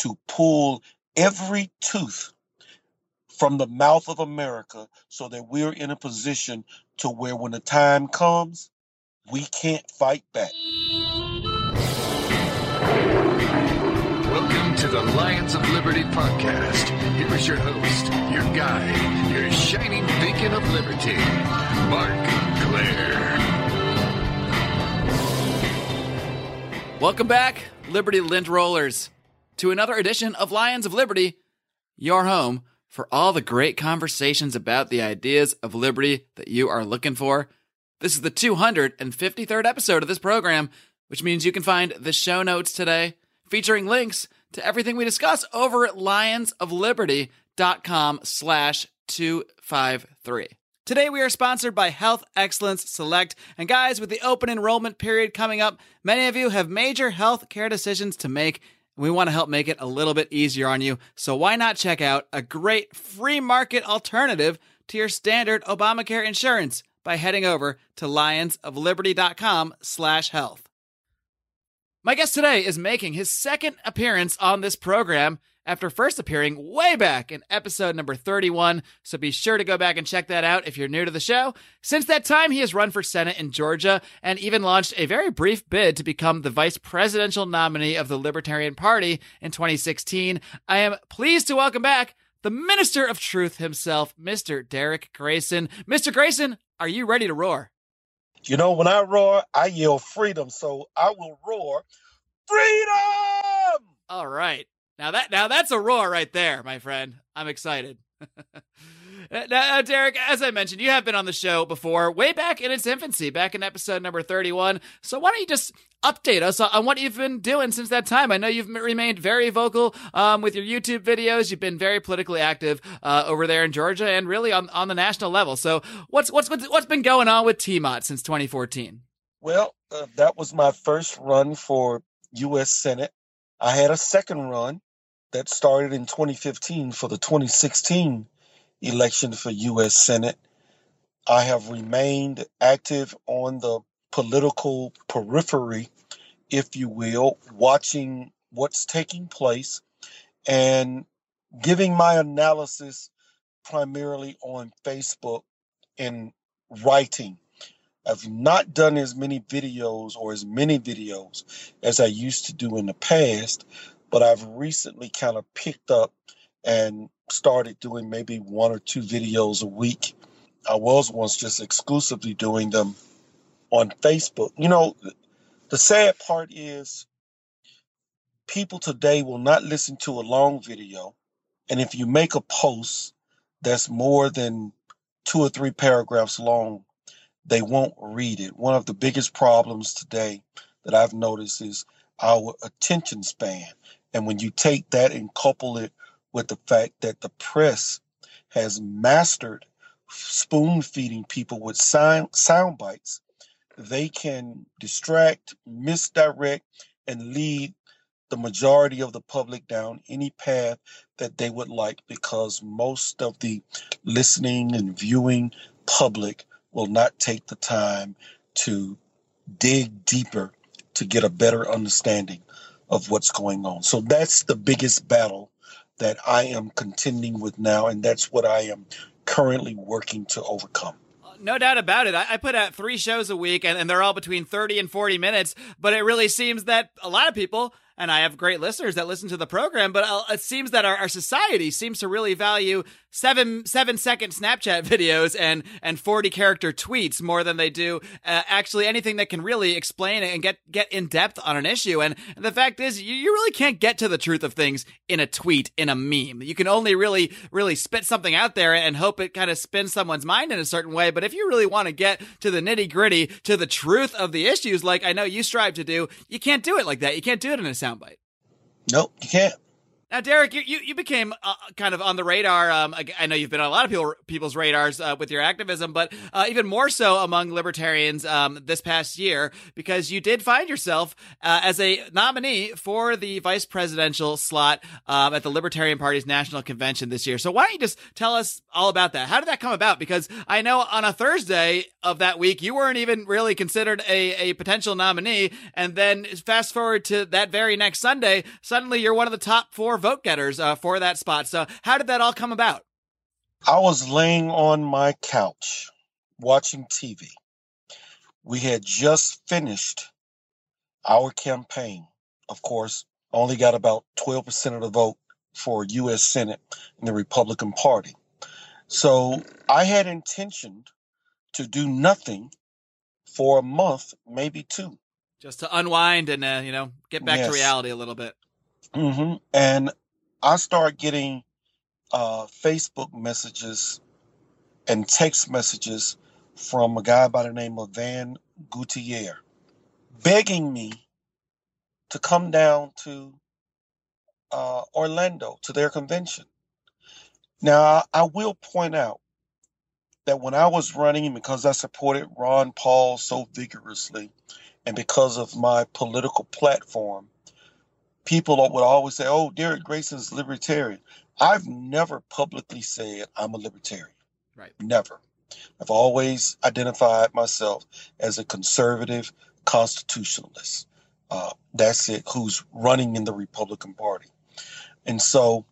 to pull every tooth from the mouth of America so that we're in a position to where when the time comes, we can't fight back. Welcome to the Lions of Liberty podcast. Here is your host, your guide, your shining beacon of liberty, Marc Clair. Welcome back, Liberty Lint Rollers, to another edition of Lions of Liberty, your home for all the great conversations about the ideas of liberty that you are looking for. This is the 253rd episode of this program, which means you can find the show notes today featuring links to everything we discuss over at lionsofliberty.com slash 253. Today we are sponsored by Health Excellence Select. And guys, with the open enrollment period coming up, many of you have major health care decisions to make we want to help make it a little bit easier on you. So why not check out a great free market alternative to your standard Obamacare insurance by heading over to lionsofliberty.com slash health. My guest today is making his second appearance on this program after first appearing way back in episode number 31, so be sure to go back and check that out if you're new to the show. Since that time, he has run for Senate in Georgia and even launched a very brief bid to become the vice presidential nominee of the Libertarian Party in 2016. I am pleased to welcome back the Minister of Truth himself, Mr. Derrick Grayson. Mr. Grayson, are you ready to roar? You know, when I roar, I yell freedom, so I will roar freedom! All right. Now that now that's a roar right there, my friend. I'm excited. now, Derrick, as I mentioned, you have been on the show before, way back in its infancy, back in episode number 31. So why don't you just update us on what you've been doing since that time? I know you've remained very vocal um, with your YouTube videos. You've been very politically active uh, over there in Georgia and really on, on the national level. So what's what's what's been going on with TMOT since 2014? Well, uh, that was my first run for U.S. Senate. I had a second run that started in 2015 for the 2016 election for U.S. Senate. I have remained active on the political periphery, if you will, watching what's taking place and giving my analysis primarily on Facebook and writing. I've not done as many videos or as many videos as I used to do in the past but I've recently kind of picked up and started doing maybe one or two videos a week. I was once just exclusively doing them on Facebook. You know, the sad part is people today will not listen to a long video. And if you make a post that's more than two or three paragraphs long, they won't read it. One of the biggest problems today that I've noticed is our attention span. And when you take that and couple it with the fact that the press has mastered spoon feeding people with sound, sound bites, they can distract, misdirect, and lead the majority of the public down any path that they would like because most of the listening and viewing public will not take the time to dig deeper to get a better understanding of what's going on. So that's the biggest battle that I am contending with now, and that's what I am currently working to overcome. Uh, no doubt about it. I, put out three shows a week, and, and they're all between 30 and 40 minutes, but it really seems that a lot of people and I have great listeners that listen to the program, but uh, it seems that our, our society seems to really value seven seven second Snapchat videos and and forty character tweets more than they do uh, actually anything that can really explain and get get in depth on an issue. And, and the fact is, you, you really can't get to the truth of things in a tweet in a meme. You can only really really spit something out there and hope it kind of spins someone's mind in a certain way. But if you really want to get to the nitty gritty, to the truth of the issues, like I know you strive to do, you can't do it like that. You can't do it in a sound soundbite. Nope, you can't. Now, Derrick, you, you, you became uh, kind of on the radar. Um, I know you've been on a lot of people, people's radars uh, with your activism, but uh, even more so among libertarians um, this past year because you did find yourself uh, as a nominee for the vice presidential slot um, at the Libertarian Party's national convention this year. So why don't you just tell us all about that? How did that come about? Because I know on a Thursday of that week you weren't even really considered a, a potential nominee, and then fast forward to that very next Sunday, suddenly you're one of the top four vote getters uh, for that spot. So, how did that all come about? I was laying on my couch watching TV. We had just finished our campaign. Of course, only got about 12% of the vote for U.S. Senate in the Republican Party. So I had intentioned to do nothing for a month, maybe two. Just to unwind and, uh, you know, get back yes. to reality a little bit. Mm-hmm. And I start getting uh, Facebook messages and text messages from a guy by the name of Van Gutierrez begging me to come down to uh, Orlando to their convention. Now, I will point out that when I was running, because I supported Ron Paul so vigorously, and because of my political platform, people would always say, "Oh, Derrick Grayson's libertarian." I've never publicly said I'm a libertarian. Right. Never. I've always identified myself as a conservative constitutionalist. Uh, that's it. Who's running in the Republican Party, and so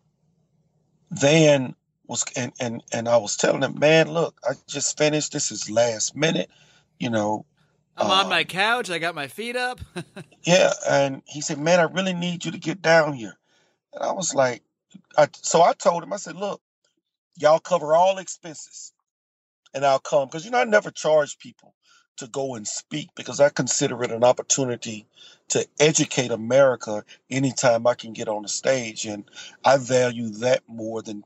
then was and and and I was telling him, man, look, I just finished. This is last minute. You know, I'm on my um, couch. I got my feet up. yeah, and he said, "Man, I really need you to get down here." And I was like, I, so I told him, I said, "Look, y'all cover all expenses, and I'll come because you know I never charge people to go and speak because I consider it an opportunity to educate America anytime I can get on the stage, and I value that more than."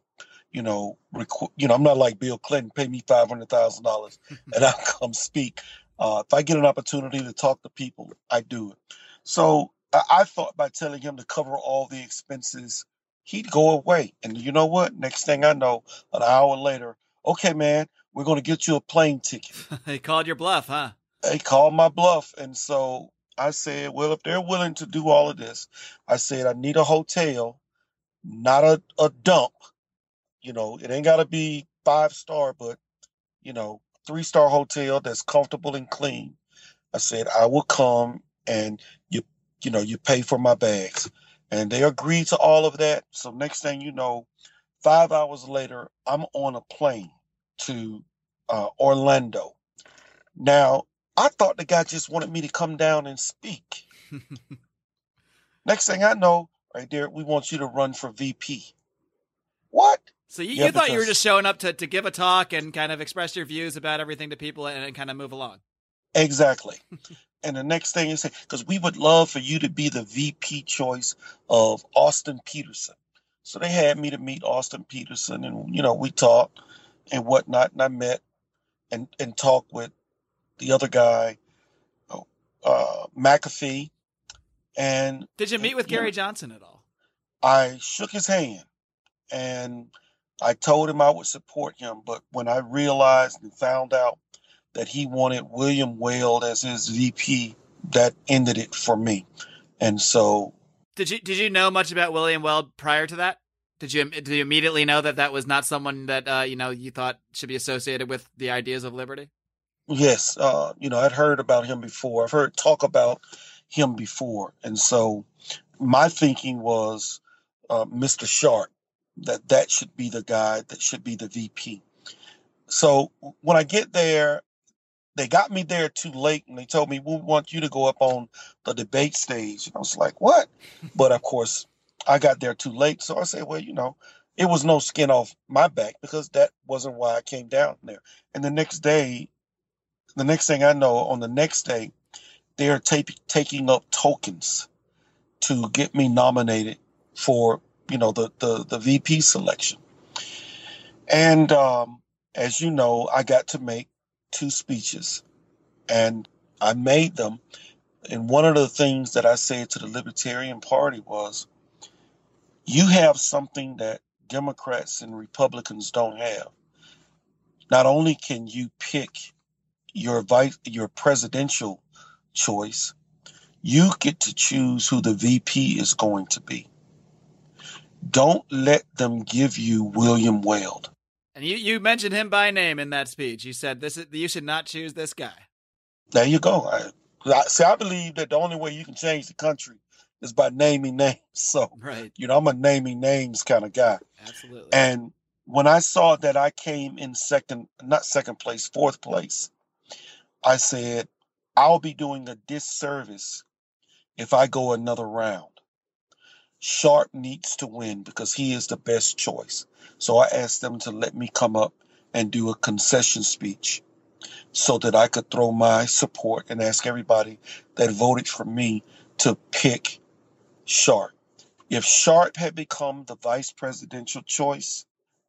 You know, requ- you know, I'm not like Bill Clinton. Pay me five hundred thousand dollars, and I'll come speak. Uh, if I get an opportunity to talk to people, I do it. So I, I thought by telling him to cover all the expenses, he'd go away. And you know what? Next thing I know, an hour later, okay, man, we're going to get you a plane ticket. they called your bluff, huh? They called my bluff. And so I said, well, if they're willing to do all of this, I said, I need a hotel, not a, a dump. You know, it ain't got to be five star, but, you know, three star hotel that's comfortable and clean. I said, I will come and you, you know, you pay for my bags. And they agreed to all of that. So next thing you know, five hours later, I'm on a plane to uh, Orlando. Now, I thought the guy just wanted me to come down and speak. Next thing I know, right there, we want you to run for VP. What? So you, yeah, you thought you were just showing up to, to give a talk and kind of express your views about everything to people and, and kind of move along. Exactly. and the next thing is because we would love for you to be the VP choice of Austin Petersen. So they had me to meet Austin Petersen, and you know we talked and whatnot, and I met and and talked with the other guy, oh, uh, McAfee. And did you meet with Gary know, Johnson at all? I shook his hand, and I told him I would support him, but when I realized and found out that he wanted William Weld as his VP, that ended it for me. And so, did you did you know much about William Weld prior to that? Did you did you immediately know that that was not someone that uh, you know you thought should be associated with the ideas of liberty? Yes, uh, you know I'd heard about him before. I've heard talk about him before, and so my thinking was uh, Mr. Sharpe that that should be the guy that should be the VP. So when I get there, they got me there too late and they told me we want you to go up on the debate stage. And I was like, what? but of course, I got there too late. So I said, well, you know, it was no skin off my back because that wasn't why I came down there. And the next day, the next thing I know, on the next day, they are ta- taking up tokens to get me nominated for you know the the, the VP selection. And um, as you know, I got to make two speeches, and I made them. And one of the things that I said to the Libertarian Party was, you have something that Democrats and Republicans don't have. Not only can you pick your vice, your presidential choice, you get to choose who the VP is going to be. Don't let them give you William Weld. And you, you mentioned him by name in that speech. You said this is, you should not choose this guy. There you go. I, I, see, I believe that the only way you can change the country is by naming names. So, right. you know, I'm a naming names kind of guy. Absolutely. And when I saw that I came in second, not second place, fourth place, I said, I'll be doing a disservice if I go another round. Sharpe needs to win because he is the best choice. So I asked them to let me come up and do a concession speech so that I could throw my support and ask everybody that voted for me to pick Sharpe. If Sharpe had become the vice presidential choice,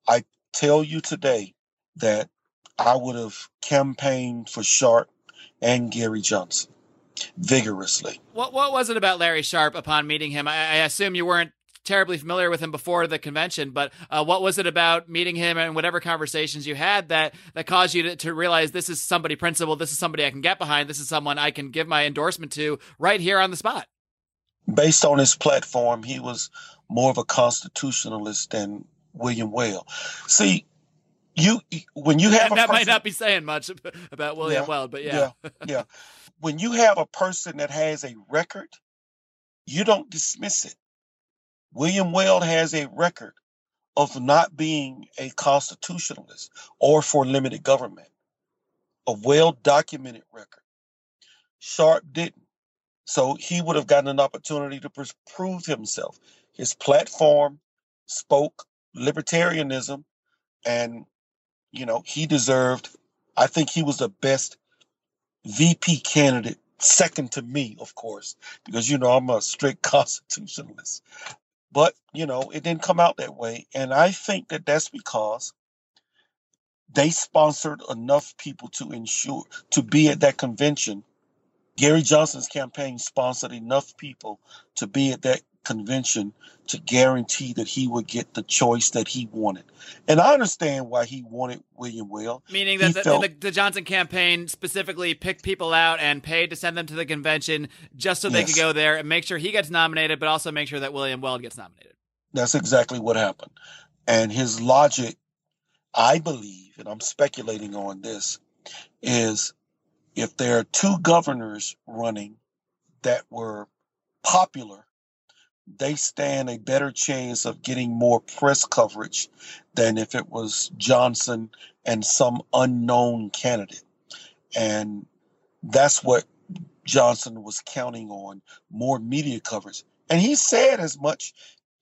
I tell you today that I would have campaigned for Sharpe and Gary Johnson vigorously. What what was it about Larry Sharpe upon meeting him? I, I assume you weren't terribly familiar with him before the convention, but uh, what was it about meeting him and whatever conversations you had that that caused you to, to realize this is somebody principled, this is somebody I can get behind, this is someone I can give my endorsement to right here on the spot? Based on his platform, he was more of a constitutionalist than William Weld. See, you when you have that person, might not be saying much about William yeah, Weld, but yeah. yeah, yeah. When you have a person that has a record, you don't dismiss it. William Weld has a record of not being a constitutionalist or for limited government, a well documented record. Sharpe didn't. So he would have gotten an opportunity to prove himself. His platform spoke libertarianism, and, you know, he deserved, I think he was the best VP candidate, second to me, of course, because, you know, I'm a strict constitutionalist. But, you know, it didn't come out that way. And I think that that's because they sponsored enough people to ensure to be at that convention. Gary Johnson's campaign sponsored enough people to be at that convention to guarantee that he would get the choice that he wanted. And I understand why he wanted William Weld. Meaning that the, felt, the, the, Johnson campaign specifically picked people out and paid to send them to the convention just so they yes. could go there and make sure he gets nominated, but also make sure that William Weld gets nominated. That's exactly what happened. And his logic, I believe, and I'm speculating on this, is if there are two governors running that were popular they stand a better chance of getting more press coverage than if it was Johnson and some unknown candidate. And that's what Johnson was counting on more media coverage. And he said as much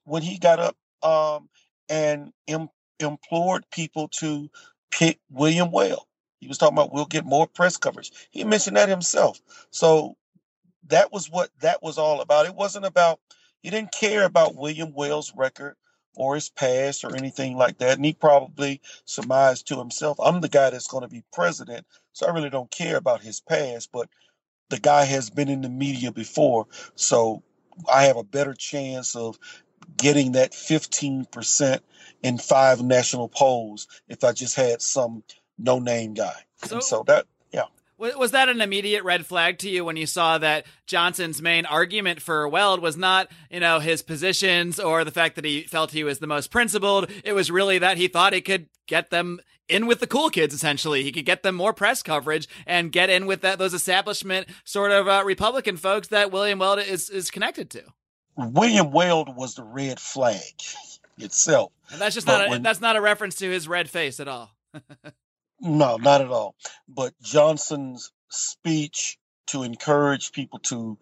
when he got up um, and Im- implored people to pick William Weld. He was talking about we'll get more press coverage. He mentioned that himself. So that was what that was all about. It wasn't about he didn't care about William Wells' record or his past or anything like that. And he probably surmised to himself, I'm the guy that's going to be president, so I really don't care about his past, but the guy has been in the media before, so I have a better chance of getting that 15% in five national polls if I just had some no name guy. So, so that was that an immediate red flag to you when you saw that Johnson's main argument for Weld was not, you know, his positions or the fact that he felt he was the most principled? It was really that he thought he could get them in with the cool kids, essentially. He could get them more press coverage and get in with that those establishment sort of uh, Republican folks that William Weld is, is connected to. William Weld was the red flag itself. And that's just but not a, when, that's not a reference to his red face at all. No, not at all. But Johnson's speech to encourage people to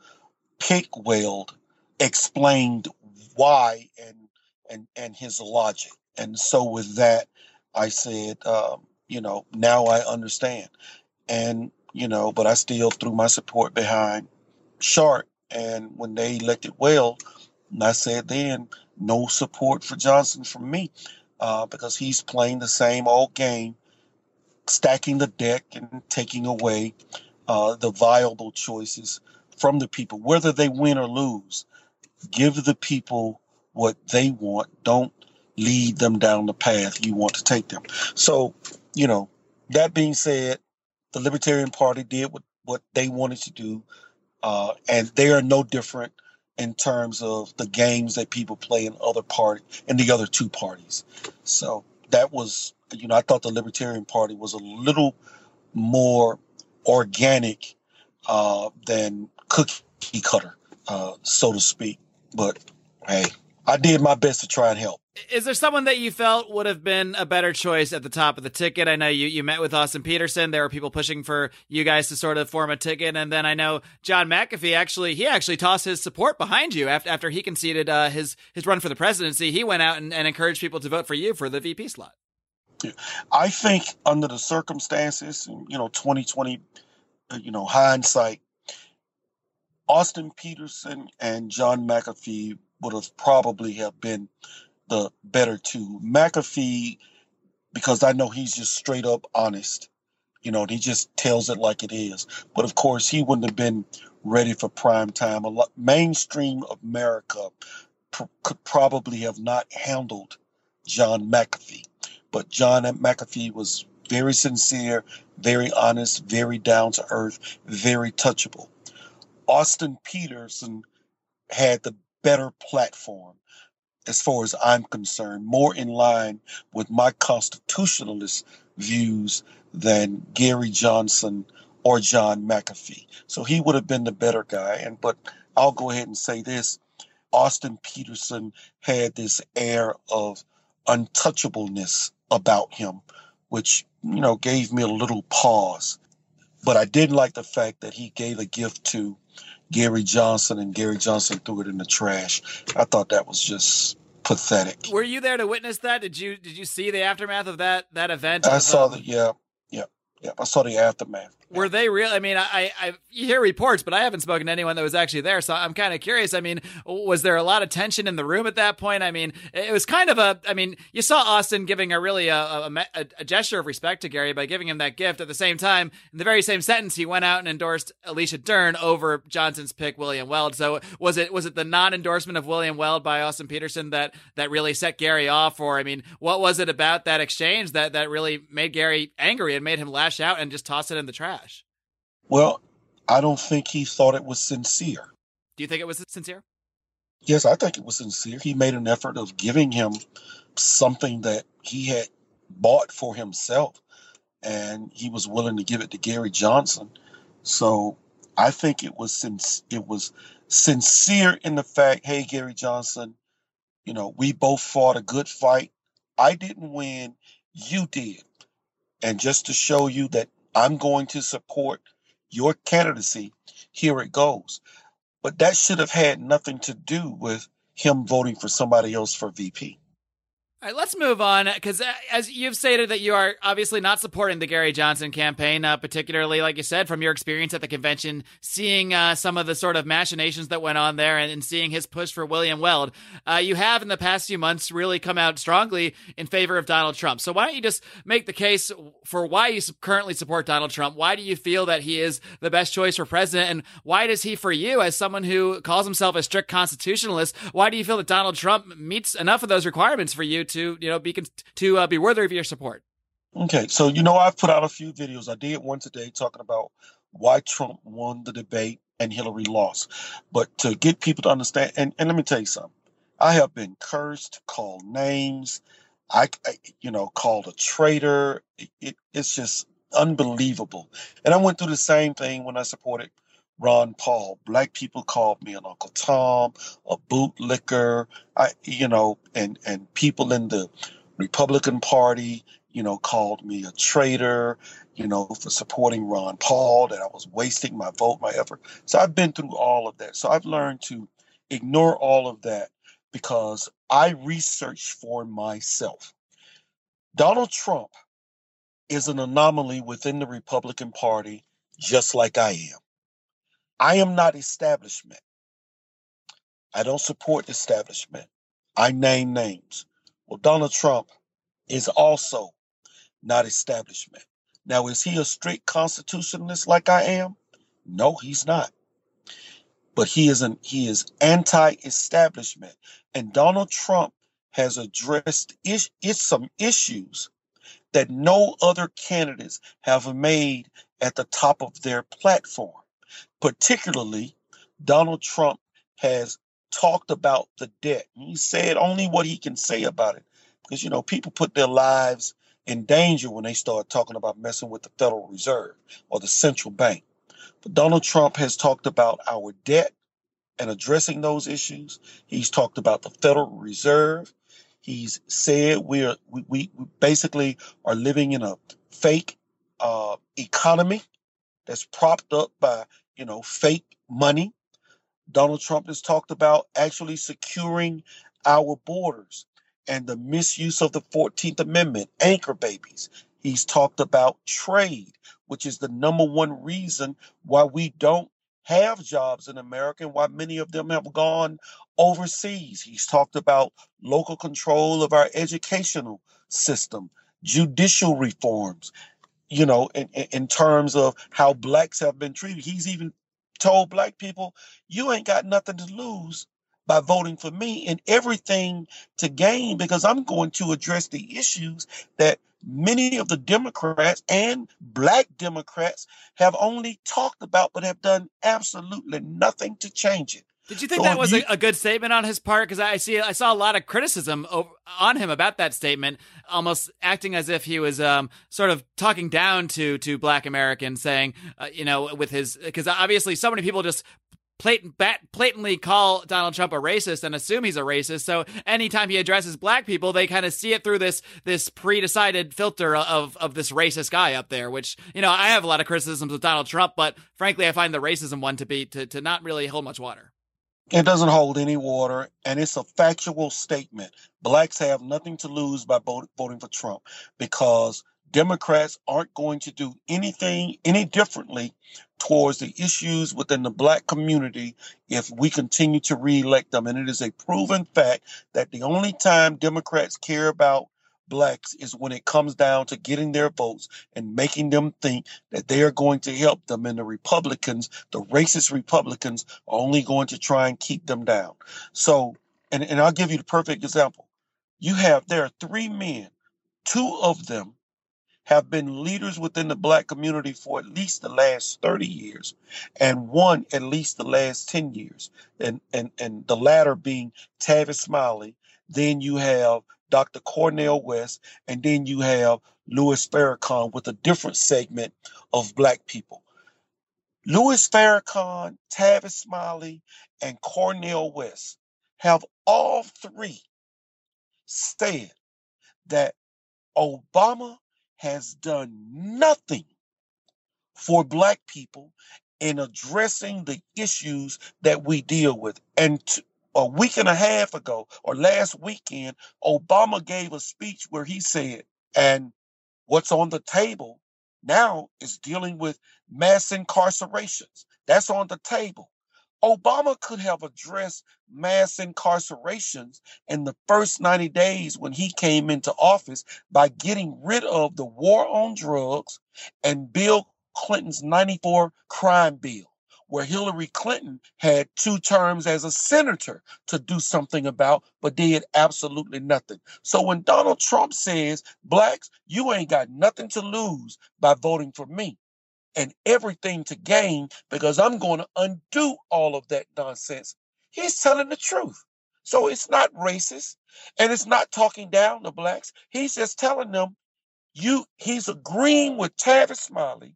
pick Weld explained why and and and his logic. And so with that, I said, um, you know, now I understand. And you know, but I still threw my support behind Sharpe. And when they elected Weld, I said then, no support for Johnson from me uh, because he's playing the same old game stacking the deck and taking away uh, the viable choices from the people, whether they win or lose. Give the people what they want. Don't lead them down the path you want to take them. So, you know, that being said, the Libertarian Party did what, what they wanted to do, uh, and they are no different in terms of the games that people play in other party in the other two parties. So that was, you know, I thought the Libertarian Party was a little more organic uh, than cookie cutter, uh, so to speak. But hey, I did my best to try and help. Is there someone that you felt would have been a better choice at the top of the ticket? I know you, you met with Austin Petersen. There were people pushing for you guys to sort of form a ticket, and then I know John McAfee actually he actually tossed his support behind you after after he conceded uh, his his run for the presidency. He went out and, and encouraged people to vote for you for the VP slot. I think under the circumstances, you know, 2020, uh, you know, hindsight, Austin Petersen and John McAfee would have probably have been the better two. McAfee, because I know he's just straight up honest. You know, he just tells it like it is. But of course, he wouldn't have been ready for prime time. A lot, mainstream America pr- could probably have not handled John McAfee. But John McAfee was very sincere, very honest, very down to earth, very touchable. Austin Petersen had the better platform as far as I'm concerned, more in line with my constitutionalist views than Gary Johnson or John McAfee. So he would have been the better guy. And but I'll go ahead and say this. Austin Petersen had this air of untouchableness about him, which, you know, gave me a little pause. But I did like the fact that he gave a gift to Gary Johnson and Gary Johnson threw it in the trash. I thought that was just pathetic. Were you there to witness that? Did you did you see the aftermath of that that event? I saw um, the yeah, yeah, yeah. I saw the aftermath. Were they real? I mean, I, I you hear reports, but I haven't spoken to anyone that was actually there, so I'm kind of curious. I mean, was there a lot of tension in the room at that point? I mean, it was kind of a. I mean, you saw Austin giving a really a, a, a, gesture of respect to Gary by giving him that gift. At the same time, in the very same sentence, he went out and endorsed Alicia Dearn over Johnson's pick, William Weld. So was it was it the non-endorsement of William Weld by Austin Petersen that that really set Gary off? Or I mean, what was it about that exchange that that really made Gary angry and made him lash out and just toss it in the trash? Well, I don't think he thought it was sincere. Do you think it was sincere? Yes, I think it was sincere. He made an effort of giving him something that he had bought for himself, and he was willing to give it to Gary Johnson. So I think it was since it was sincere in the fact, hey, Gary Johnson, you know, we both fought a good fight. I didn't win, you did. And just to show you that I'm going to support your candidacy, here it goes. But that should have had nothing to do with him voting for somebody else for VP. All right, let's move on because, as you've stated, that you are obviously not supporting the Gary Johnson campaign, uh, particularly, like you said, from your experience at the convention, seeing uh, some of the sort of machinations that went on there, and, and seeing his push for William Weld. Uh, you have, in the past few months, really come out strongly in favor of Donald Trump. So, why don't you just make the case for why you currently support Donald Trump? Why do you feel that he is the best choice for president, and why does he, for you, as someone who calls himself a strict constitutionalist, why do you feel that Donald Trump meets enough of those requirements for you? To you know be to uh, be worthy of your support. Okay, so you know I've put out a few videos. I did one today talking about why Trump won the debate and Hillary lost. But to get people to understand, and, and let me tell you something, I have been cursed, called names, I, I you know called a traitor. It, it, it's just unbelievable. And I went through the same thing when I supported Ron Paul. Black people called me an Uncle Tom, a bootlicker, I, you know, and, and people in the Republican Party, you know, called me a traitor, you know, for supporting Ron Paul, that I was wasting my vote, my effort. So I've been through all of that. So I've learned to ignore all of that because I research for myself. Donald Trump is an anomaly within the Republican Party, just like I am. I am not establishment. I don't support establishment. I name names. Well, Donald Trump is also not establishment. Now, is he a strict constitutionalist like I am? No, he's not. but he is an he is anti-establishment. And Donald Trump has addressed is, is some issues that no other candidates have made at the top of their platform. Particularly, Donald Trump has talked about the debt. He said only what he can say about it. Because, you know, people put their lives in danger when they start talking about messing with the Federal Reserve or the central bank. But Donald Trump has talked about our debt and addressing those issues. He's talked about the Federal Reserve. He's said we're we, we basically are living in a fake uh, economy that's propped up by you know fake money. Donald Trump has talked about actually securing our borders and the misuse of the 14th Amendment, anchor babies. He's talked about trade, which is the number one reason why we don't have jobs in America and why many of them have gone overseas. He's talked about local control of our educational system, judicial reforms, you know, in, in terms of how blacks have been treated. He's even told black people, you ain't got nothing to lose by voting for me and everything to gain because I'm going to address the issues that many of the Democrats and black Democrats have only talked about but have done absolutely nothing to change it. Did you think that was a, a, good statement on his part? Because I see, I saw a lot of criticism over, on him about that statement, almost acting as if he was um, sort of talking down to to Black Americans, saying, uh, you know, with his because obviously so many people just blatant, blatantly call Donald Trump a racist and assume he's a racist. So anytime he addresses black people, they kind of see it through this this pre-decided filter of of this racist guy up there. Which you know, I have a lot of criticisms of Donald Trump, but frankly, I find the racism one to be to to not really hold much water. It doesn't hold any water, and it's a factual statement. Blacks have nothing to lose by voting for Trump because Democrats aren't going to do anything any differently towards the issues within the black community if we continue to reelect them. And it is a proven fact that the only time Democrats care about blacks is when it comes down to getting their votes and making them think that they are going to help them. And the Republicans, the racist Republicans, are only going to try and keep them down. So, and, and I'll give you the perfect example. You have, there are three men, two of them have been leaders within the black community for at least the last 30 years and one at least the last 10 years and and and the latter being Tavis Smiley then you have Dr. Cornel West and then you have Louis Farrakhan with a different segment of black people Louis Farrakhan, Tavis Smiley, and Cornel West have all three said that Obama has done nothing for Black people in addressing the issues that we deal with. And a week and a half ago, or last weekend, Obama gave a speech where he said, and what's on the table now is dealing with mass incarcerations. That's on the table. Obama could have addressed mass incarcerations in the first 90 days when he came into office by getting rid of the war on drugs and Bill Clinton's 94 crime bill, where Hillary Clinton had two terms as a senator to do something about, but did absolutely nothing. So when Donald Trump says, Blacks, you ain't got nothing to lose by voting for me and everything to gain because I'm going to undo all of that nonsense. He's telling the truth. So it's not racist and it's not talking down to blacks. He's just telling them you he's agreeing with Tavis Smiley,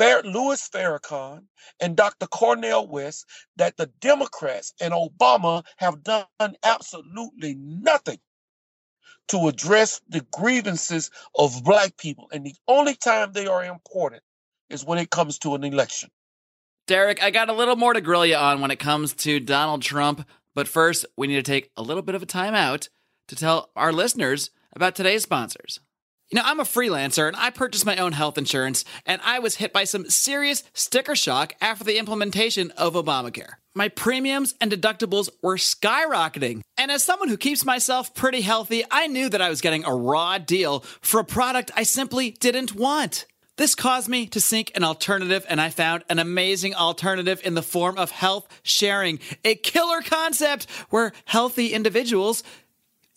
Fair, Louis Farrakhan, and Dr. Cornel West that the Democrats and Obama have done absolutely nothing to address the grievances of black people. And the only time they are important is when it comes to an election. Derrick, I got a little more to grill you on when it comes to Donald Trump, but first, we need to take a little bit of a time out to tell our listeners about today's sponsors. You know, I'm a freelancer and I purchased my own health insurance, and I was hit by some serious sticker shock after the implementation of Obamacare. My premiums and deductibles were skyrocketing. And as someone who keeps myself pretty healthy, I knew that I was getting a raw deal for a product I simply didn't want. This caused me to seek an alternative, and I found an amazing alternative in the form of health sharing, a killer concept where healthy individuals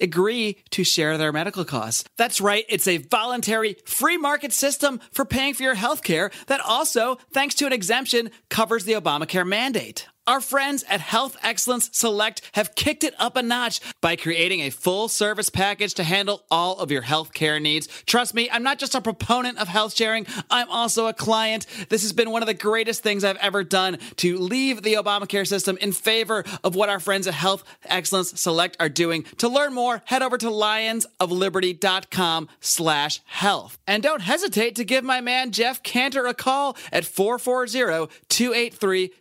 agree to share their medical costs. That's right, it's a voluntary free market system for paying for your health care that also, thanks to an exemption, covers the Obamacare mandate. Our friends at Health Excellence Select have kicked it up a notch by creating a full service package to handle all of your healthcare needs. Trust me, I'm not just a proponent of health sharing, I'm also a client. This has been one of the greatest things I've ever done to leave the Obamacare system in favor of what our friends at Health Excellence Select are doing. To learn more, head over to lionsofliberty.com slash health. And don't hesitate to give my man Jeff Cantor a call at 440 283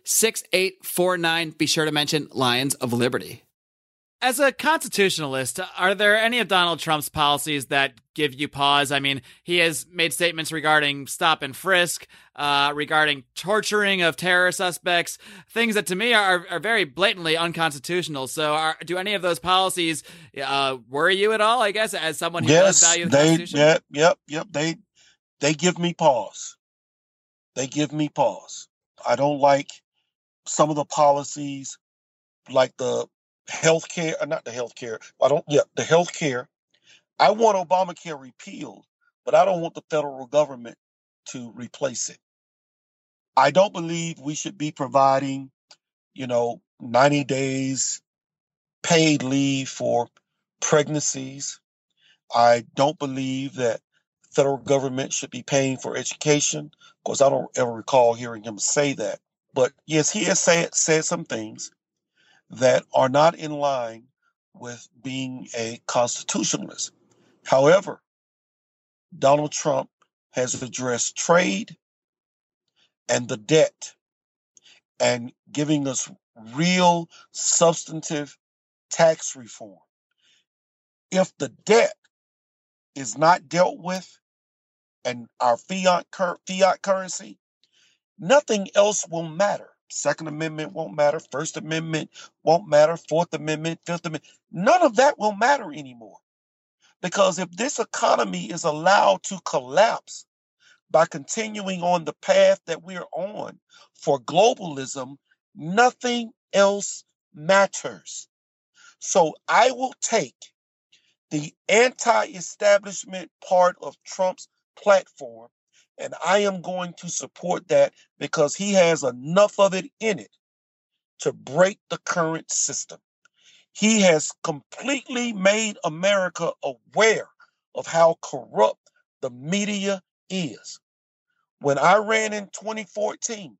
6849. Be sure to mention Lions of Liberty. As a constitutionalist, are there any of Donald Trump's policies that give you pause? I mean, he has made statements regarding stop and frisk, uh, regarding torturing of terror suspects, things that to me are, are very blatantly unconstitutional. So, are, do any of those policies uh, worry you at all? I guess as someone who yes, does value the they, Constitution. yep, yep, yep. They, they give me pause. They give me pause. I don't like some of the policies, like the healthcare, uh, not the healthcare. I don't. Yeah, the healthcare. I want Obamacare repealed, but I don't want the federal government to replace it. I don't believe we should be providing, you know, 90 days paid leave for pregnancies. I don't believe that federal government should be paying for education. Of course, I don't ever recall hearing him say that. But yes, he has said, said some things that are not in line with being a constitutionalist. However, Donald Trump has addressed trade and the debt and giving us real substantive tax reform. If the debt is not dealt with and our fiat fiat currency, nothing else will matter. Second Amendment won't matter. First Amendment won't matter. Fourth Amendment, Fifth Amendment, none of that will matter anymore. Because if this economy is allowed to collapse by continuing on the path that we're on for globalism, nothing else matters. So I will take the anti establishment part of Trump's platform and I am going to support that because he has enough of it in it to break the current system. He has completely made America aware of how corrupt the media is. When I ran in 2014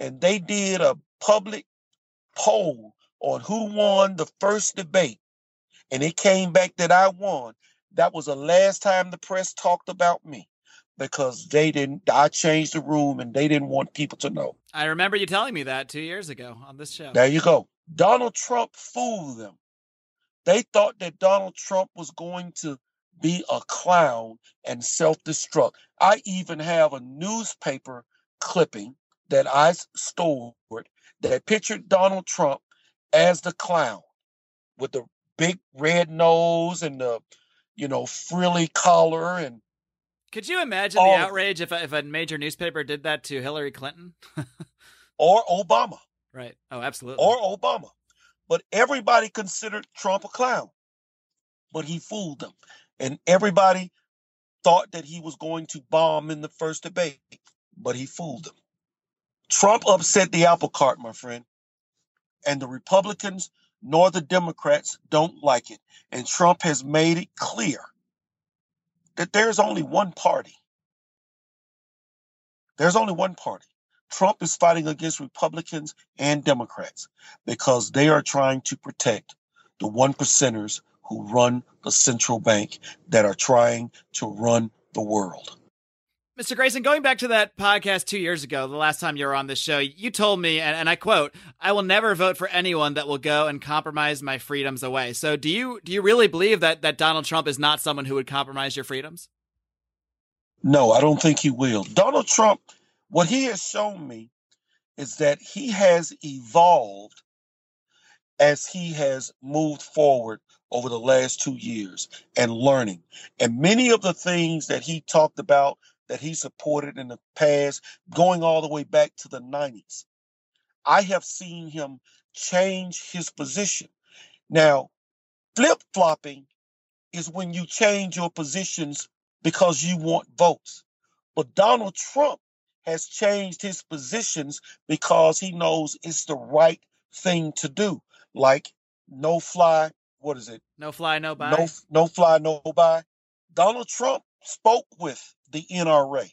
and they did a public poll on who won the first debate, and it came back that I won, that was the last time the press talked about me because they didn't I changed the room and they didn't want people to know. I remember you telling me that two years ago on this show. There you go. Donald Trump fooled them. They thought that Donald Trump was going to be a clown and self-destruct. I even have a newspaper clipping that I stored that pictured Donald Trump as the clown with the big red nose and the you know frilly collar and Could you imagine All the outrage if a, if a major newspaper did that to Hillary Clinton? or Obama right. Oh, absolutely. or Obama. But everybody considered Trump a clown. But he fooled them. And everybody thought that he was going to bomb in the first debate, but he fooled them. Trump upset the apple cart, my friend. And the Republicans nor the Democrats don't like it. And Trump has made it clear that there's only one party. There's only one party. Trump is fighting against Republicans and Democrats because they are trying to protect the one percenters who run the central bank that are trying to run the world. Mr. Grayson, going back to that podcast two years ago, the last time you were on this show, you told me, and, and I quote, "I will never vote for anyone that will go and compromise my freedoms away." So, do you do you really believe that that Donald Trump is not someone who would compromise your freedoms? No, I don't think he will. Donald Trump, what he has shown me is that he has evolved as he has moved forward over the last two years and learning. And many of the things that he talked about that he supported in the past, going all the way back to the 90s. I have seen him change his position. Now, flip flopping is when you change your positions because you want votes. But Donald Trump has changed his positions because he knows it's the right thing to do. Like no fly, what is it? No fly, no buy. No, no fly, no buy. Donald Trump spoke with the NRA,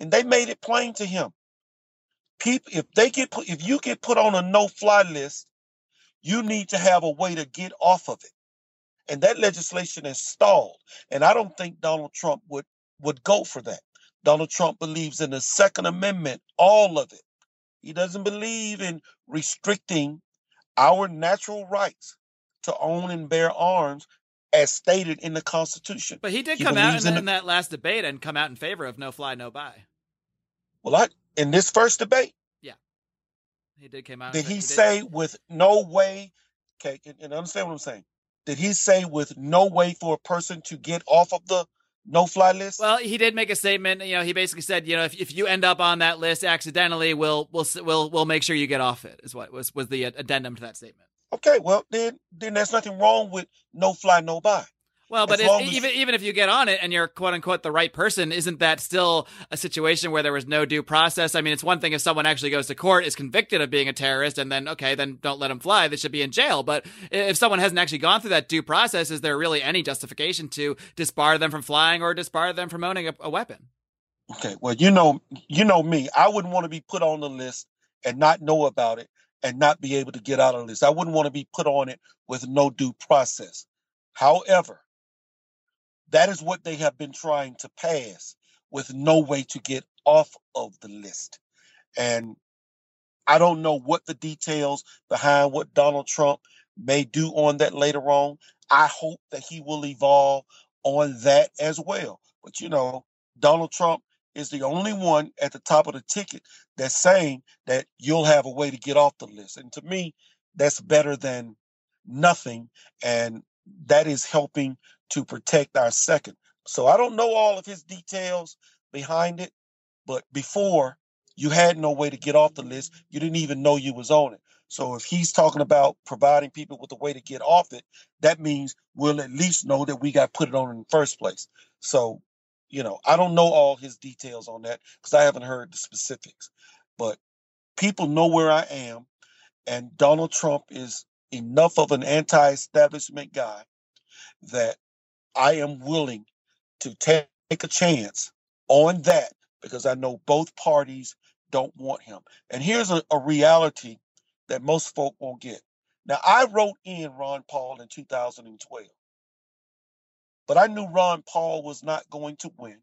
and they made it plain to him. People, if they get put, if you get put on a no fly list, you need to have a way to get off of it. And that legislation is stalled. And I don't think Donald Trump would would go for that. Donald Trump believes in the Second Amendment, all of it. He doesn't believe in restricting our natural rights to own and bear arms as stated in the Constitution. But he did he come out in, in, the, in, that last debate and come out in favor of no fly, no buy. Well, I, in this first debate, yeah, he did come out. Did he, he say did. with no way? Okay, and, and understand what I'm saying. Did he say with no way for a person to get off of the no fly list? Well, he did make a statement. You know, he basically said, you know, if, if you end up on that list accidentally, we'll we'll we'll we'll make sure you get off it. Is what was was the addendum to that statement. Okay, well then then there's nothing wrong with no fly no buy. Well, but if, even even if you get on it and you're quote unquote the right person, isn't that still a situation where there was no due process? I mean, it's one thing if someone actually goes to court, is convicted of being a terrorist, and then okay, then don't let them fly. They should be in jail. But if someone hasn't actually gone through that due process, is there really any justification to disbar them from flying or disbar them from owning a, a weapon? Okay, well, you know, you know me. I wouldn't want to be put on the list and not know about it and not be able to get out of the list. I wouldn't want to be put on it with no due process. However, that is what they have been trying to pass with no way to get off of the list. And I don't know what the details behind what Donald Trump may do on that later on. I hope that he will evolve on that as well. But you know, Donald Trump is the only one at the top of the ticket that's saying that you'll have a way to get off the list. And to me, that's better than nothing. And that is helping to protect our second. So I don't know all of his details behind it, but before you had no way to get off the list, you didn't even know you was on it. So if he's talking about providing people with a way to get off it, that means we'll at least know that we got put it on in the first place. So, you know, I don't know all his details on that because I haven't heard the specifics. But people know where I am, and Donald Trump is enough of an anti-establishment guy that I am willing to take a chance on that because I know both parties don't want him. And here's a, a reality that most folk won't get. Now, I wrote in Ron Paul in 2012, but I knew Ron Paul was not going to win.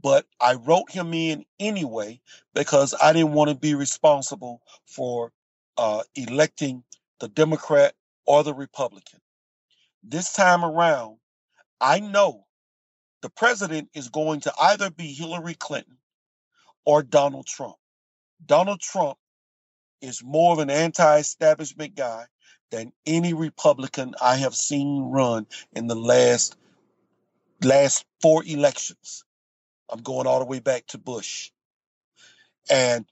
But I wrote him in anyway because I didn't want to be responsible for uh, electing the Democrat or the Republican. This time around, I know the president is going to either be Hillary Clinton or Donald Trump. Donald Trump is more of an anti establishment guy than any Republican I have seen run in the last last four elections. I'm going all the way back to Bush. And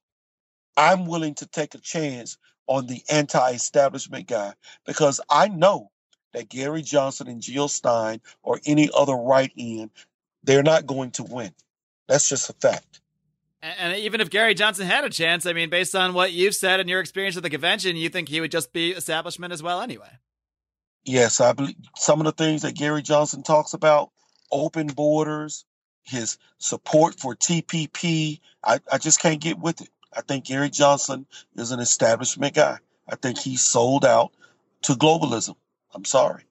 I'm willing to take a chance on the anti establishment guy because I know that Gary Johnson and Jill Stein or any other right end, they're not going to win. That's just a fact. And even if Gary Johnson had a chance, I mean, based on what you've said and your experience at the convention, you think he would just be establishment as well anyway. Yes, I believe some of the things that Gary Johnson talks about, open borders, his support for TPP, I, I just can't get with it. I think Gary Johnson is an establishment guy. I think he's sold out to globalism. I'm sorry.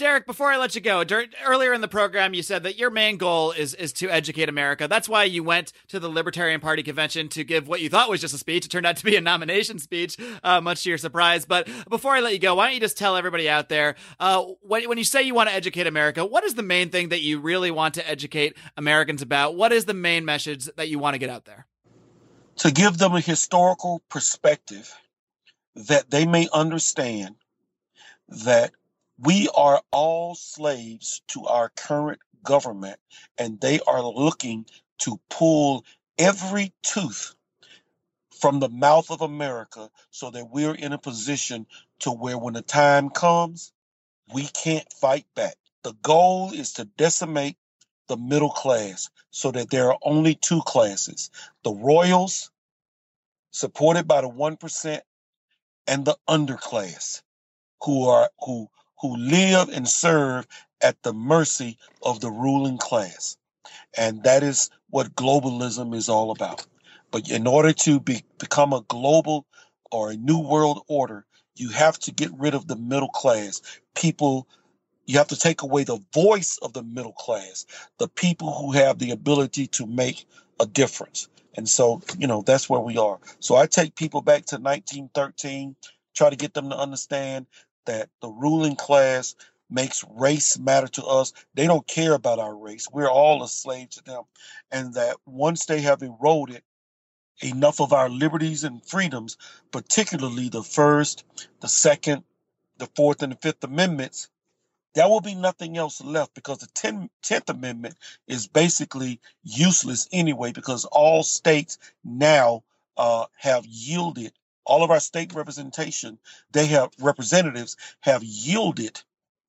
Derrick, before I let you go, earlier in the program, you said that your main goal is is to educate America. That's why you went to the Libertarian Party convention to give what you thought was just a speech. It turned out to be a nomination speech, uh, much to your surprise. But before I let you go, why don't you just tell everybody out there uh, when when you say you want to educate America, what is the main thing that you really want to educate Americans about? What is the main message that you want to get out there? To give them a historical perspective that they may understand that We are all slaves to our current government, and they are looking to pull every tooth from the mouth of America so that we're in a position to where when the time comes, we can't fight back. The goal is to decimate the middle class so that there are only two classes the royals, supported by the 1%, and the underclass, who are who who live and serve at the mercy of the ruling class. And that is what globalism is all about. But in order to be, become a global or a new world order, you have to get rid of the middle class. People, you have to take away the voice of the middle class, the people who have the ability to make a difference. And so, you know, that's where we are. So I take people back to 1913, try to get them to understand that the ruling class makes race matter to us. They don't care about our race. We're all a slave to them. And that once they have eroded enough of our liberties and freedoms, particularly the First, the Second, the Fourth, and the Fifth Amendments, there will be nothing else left because the 10, 10th Amendment is basically useless anyway because all states now uh, have yielded, all of our state representation, they have representatives have yielded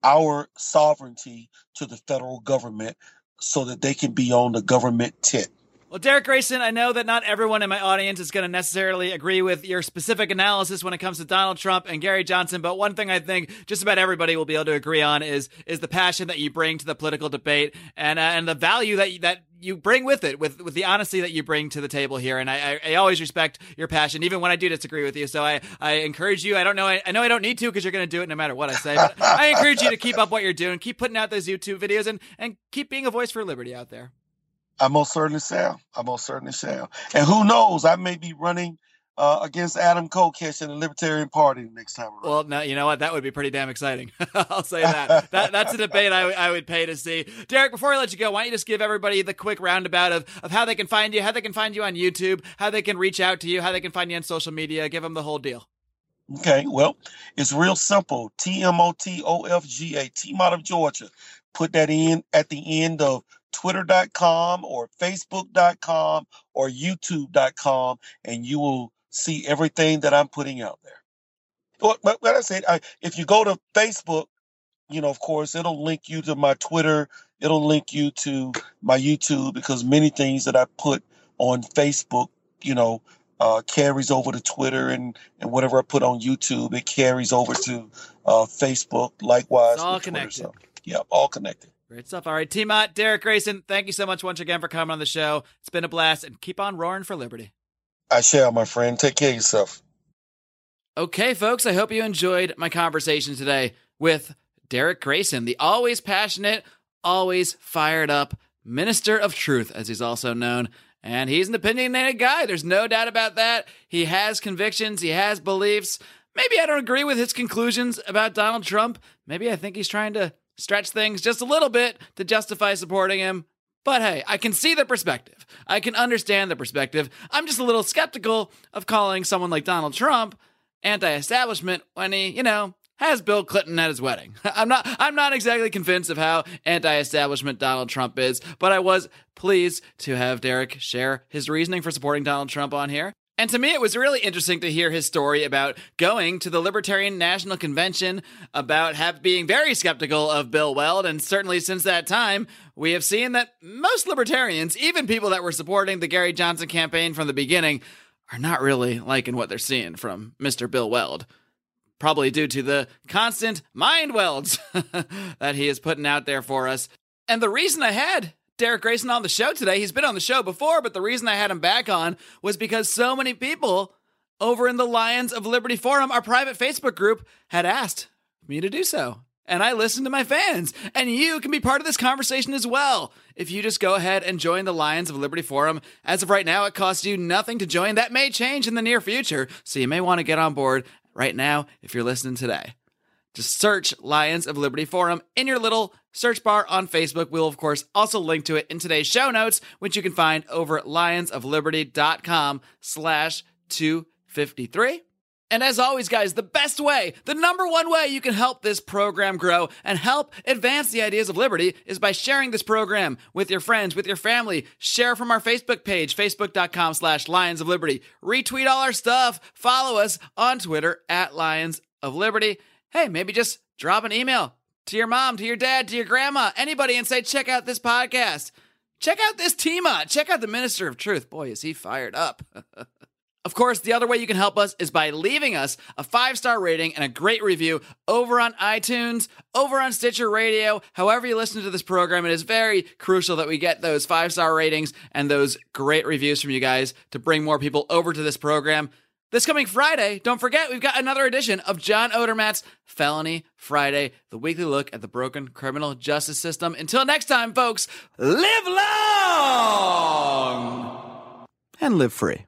our sovereignty to the federal government so that they can be on the government tent. Well, Derrick Grayson, I know that not everyone in my audience is going to necessarily agree with your specific analysis when it comes to Donald Trump and Gary Johnson, but one thing I think just about everybody will be able to agree on is is the passion that you bring to the political debate and uh, and the value that you, that you bring with it, with with the honesty that you bring to the table here. And I, I, I always respect your passion, even when I do disagree with you. So I, I encourage you. I don't know. I, I know I don't need to because you're going to do it no matter what I say. But I encourage you to keep up what you're doing, keep putting out those YouTube videos, and and keep being a voice for liberty out there. I most certainly shall. I most certainly shall. And who knows? I may be running uh, against Adam Kokesh in the Libertarian Party next time around. Well, no, you know what? That would be pretty damn exciting. I'll say that. that. That's a debate I, I would pay to see. Derrick, before I let you go, why don't you just give everybody the quick roundabout of, of how they can find you, how they can find you on YouTube, how they can reach out to you, how they can find you on social media. Give them the whole deal. Okay, well, it's real simple. T M O T O F G A, Team out of Georgia. Put that in at the end of twitter.com or facebook.com or youtube.com and you will see everything that I'm putting out there. But, but like I said, I, if you go to Facebook, you know, of course, it'll link you to my Twitter. It'll link you to my YouTube because many things that I put on Facebook, you know, uh, carries over to Twitter and, and whatever I put on YouTube, it carries over to uh, Facebook. Likewise, all connected. Twitter, so, yeah, all connected. Great stuff. All right, Team Mott, Derrick Grayson, thank you so much once again for coming on the show. It's been a blast, and keep on roaring for liberty. I shall, my friend. Take care of yourself. Okay, folks, I hope you enjoyed my conversation today with Derrick Grayson, the always passionate, always fired up minister of truth, as he's also known. And he's an opinionated guy. There's no doubt about that. He has convictions, he has beliefs. Maybe I don't agree with his conclusions about Donald Trump. Maybe I think he's trying to stretch things just a little bit to justify supporting him. But hey, I can see the perspective. I can understand the perspective. I'm just a little skeptical of calling someone like Donald Trump anti-establishment when he, you know, has Bill Clinton at his wedding. I'm not I'm not exactly convinced of how anti-establishment Donald Trump is, but I was pleased to have Derrick share his reasoning for supporting Donald Trump on here. And to me, it was really interesting to hear his story about going to the Libertarian National Convention, about have, being very skeptical of Bill Weld. And certainly since that time, we have seen that most libertarians, even people that were supporting the Gary Johnson campaign from the beginning, are not really liking what they're seeing from Mr. Bill Weld. Probably due to the constant mind welds that he is putting out there for us. And the reason I had Derrick Grayson on the show today. He's been on the show before, but the reason I had him back on was because so many people over in the Lions of Liberty Forum, our private Facebook group, had asked me to do so. And I listened to my fans. And you can be part of this conversation as well. If you just go ahead and join the Lions of Liberty Forum. As of right now, it costs you nothing to join. That may change in the near future. So you may want to get on board right now if you're listening today. Just search Lions of Liberty Forum in your little search bar on Facebook. We'll, of course, also link to it in today's show notes, which you can find over at lionsofliberty.com slash 253. And as always, guys, the best way, the number one way you can help this program grow and help advance the ideas of liberty is by sharing this program with your friends, with your family. Share from our Facebook page, facebook.com slash Lions of Liberty. Retweet all our stuff. Follow us on Twitter at Lions of Liberty. Hey, maybe just drop an email to your mom, to your dad, to your grandma, anybody and say, check out this podcast. Check out this Tima. Check out the Minister of Truth. Boy, is he fired up. Of course, the other way you can help us is by leaving us a five star rating and a great review over on iTunes, over on Stitcher Radio, however you listen to this program. It is very crucial that we get those five star ratings and those great reviews from you guys to bring more people over to this program. This coming Friday, don't forget, we've got another edition of John Odermatt's Felony Friday, the weekly look at the broken criminal justice system. Until next time, folks, live long and live free.